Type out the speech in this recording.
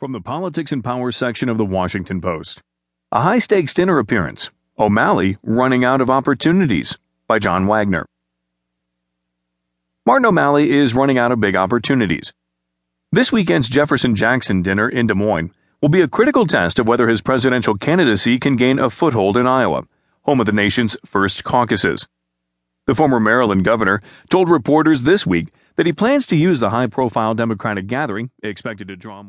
From the Politics and Power section of the Washington Post. A high stakes dinner appearance. O'Malley running out of opportunities by John Wagner. Martin O'Malley is running out of big opportunities. This weekend's Jefferson Jackson dinner in Des Moines will be a critical test of whether his presidential candidacy can gain a foothold in Iowa, home of the nation's first caucuses. The former Maryland governor told reporters this week that he plans to use the high profile Democratic gathering, expected to draw more.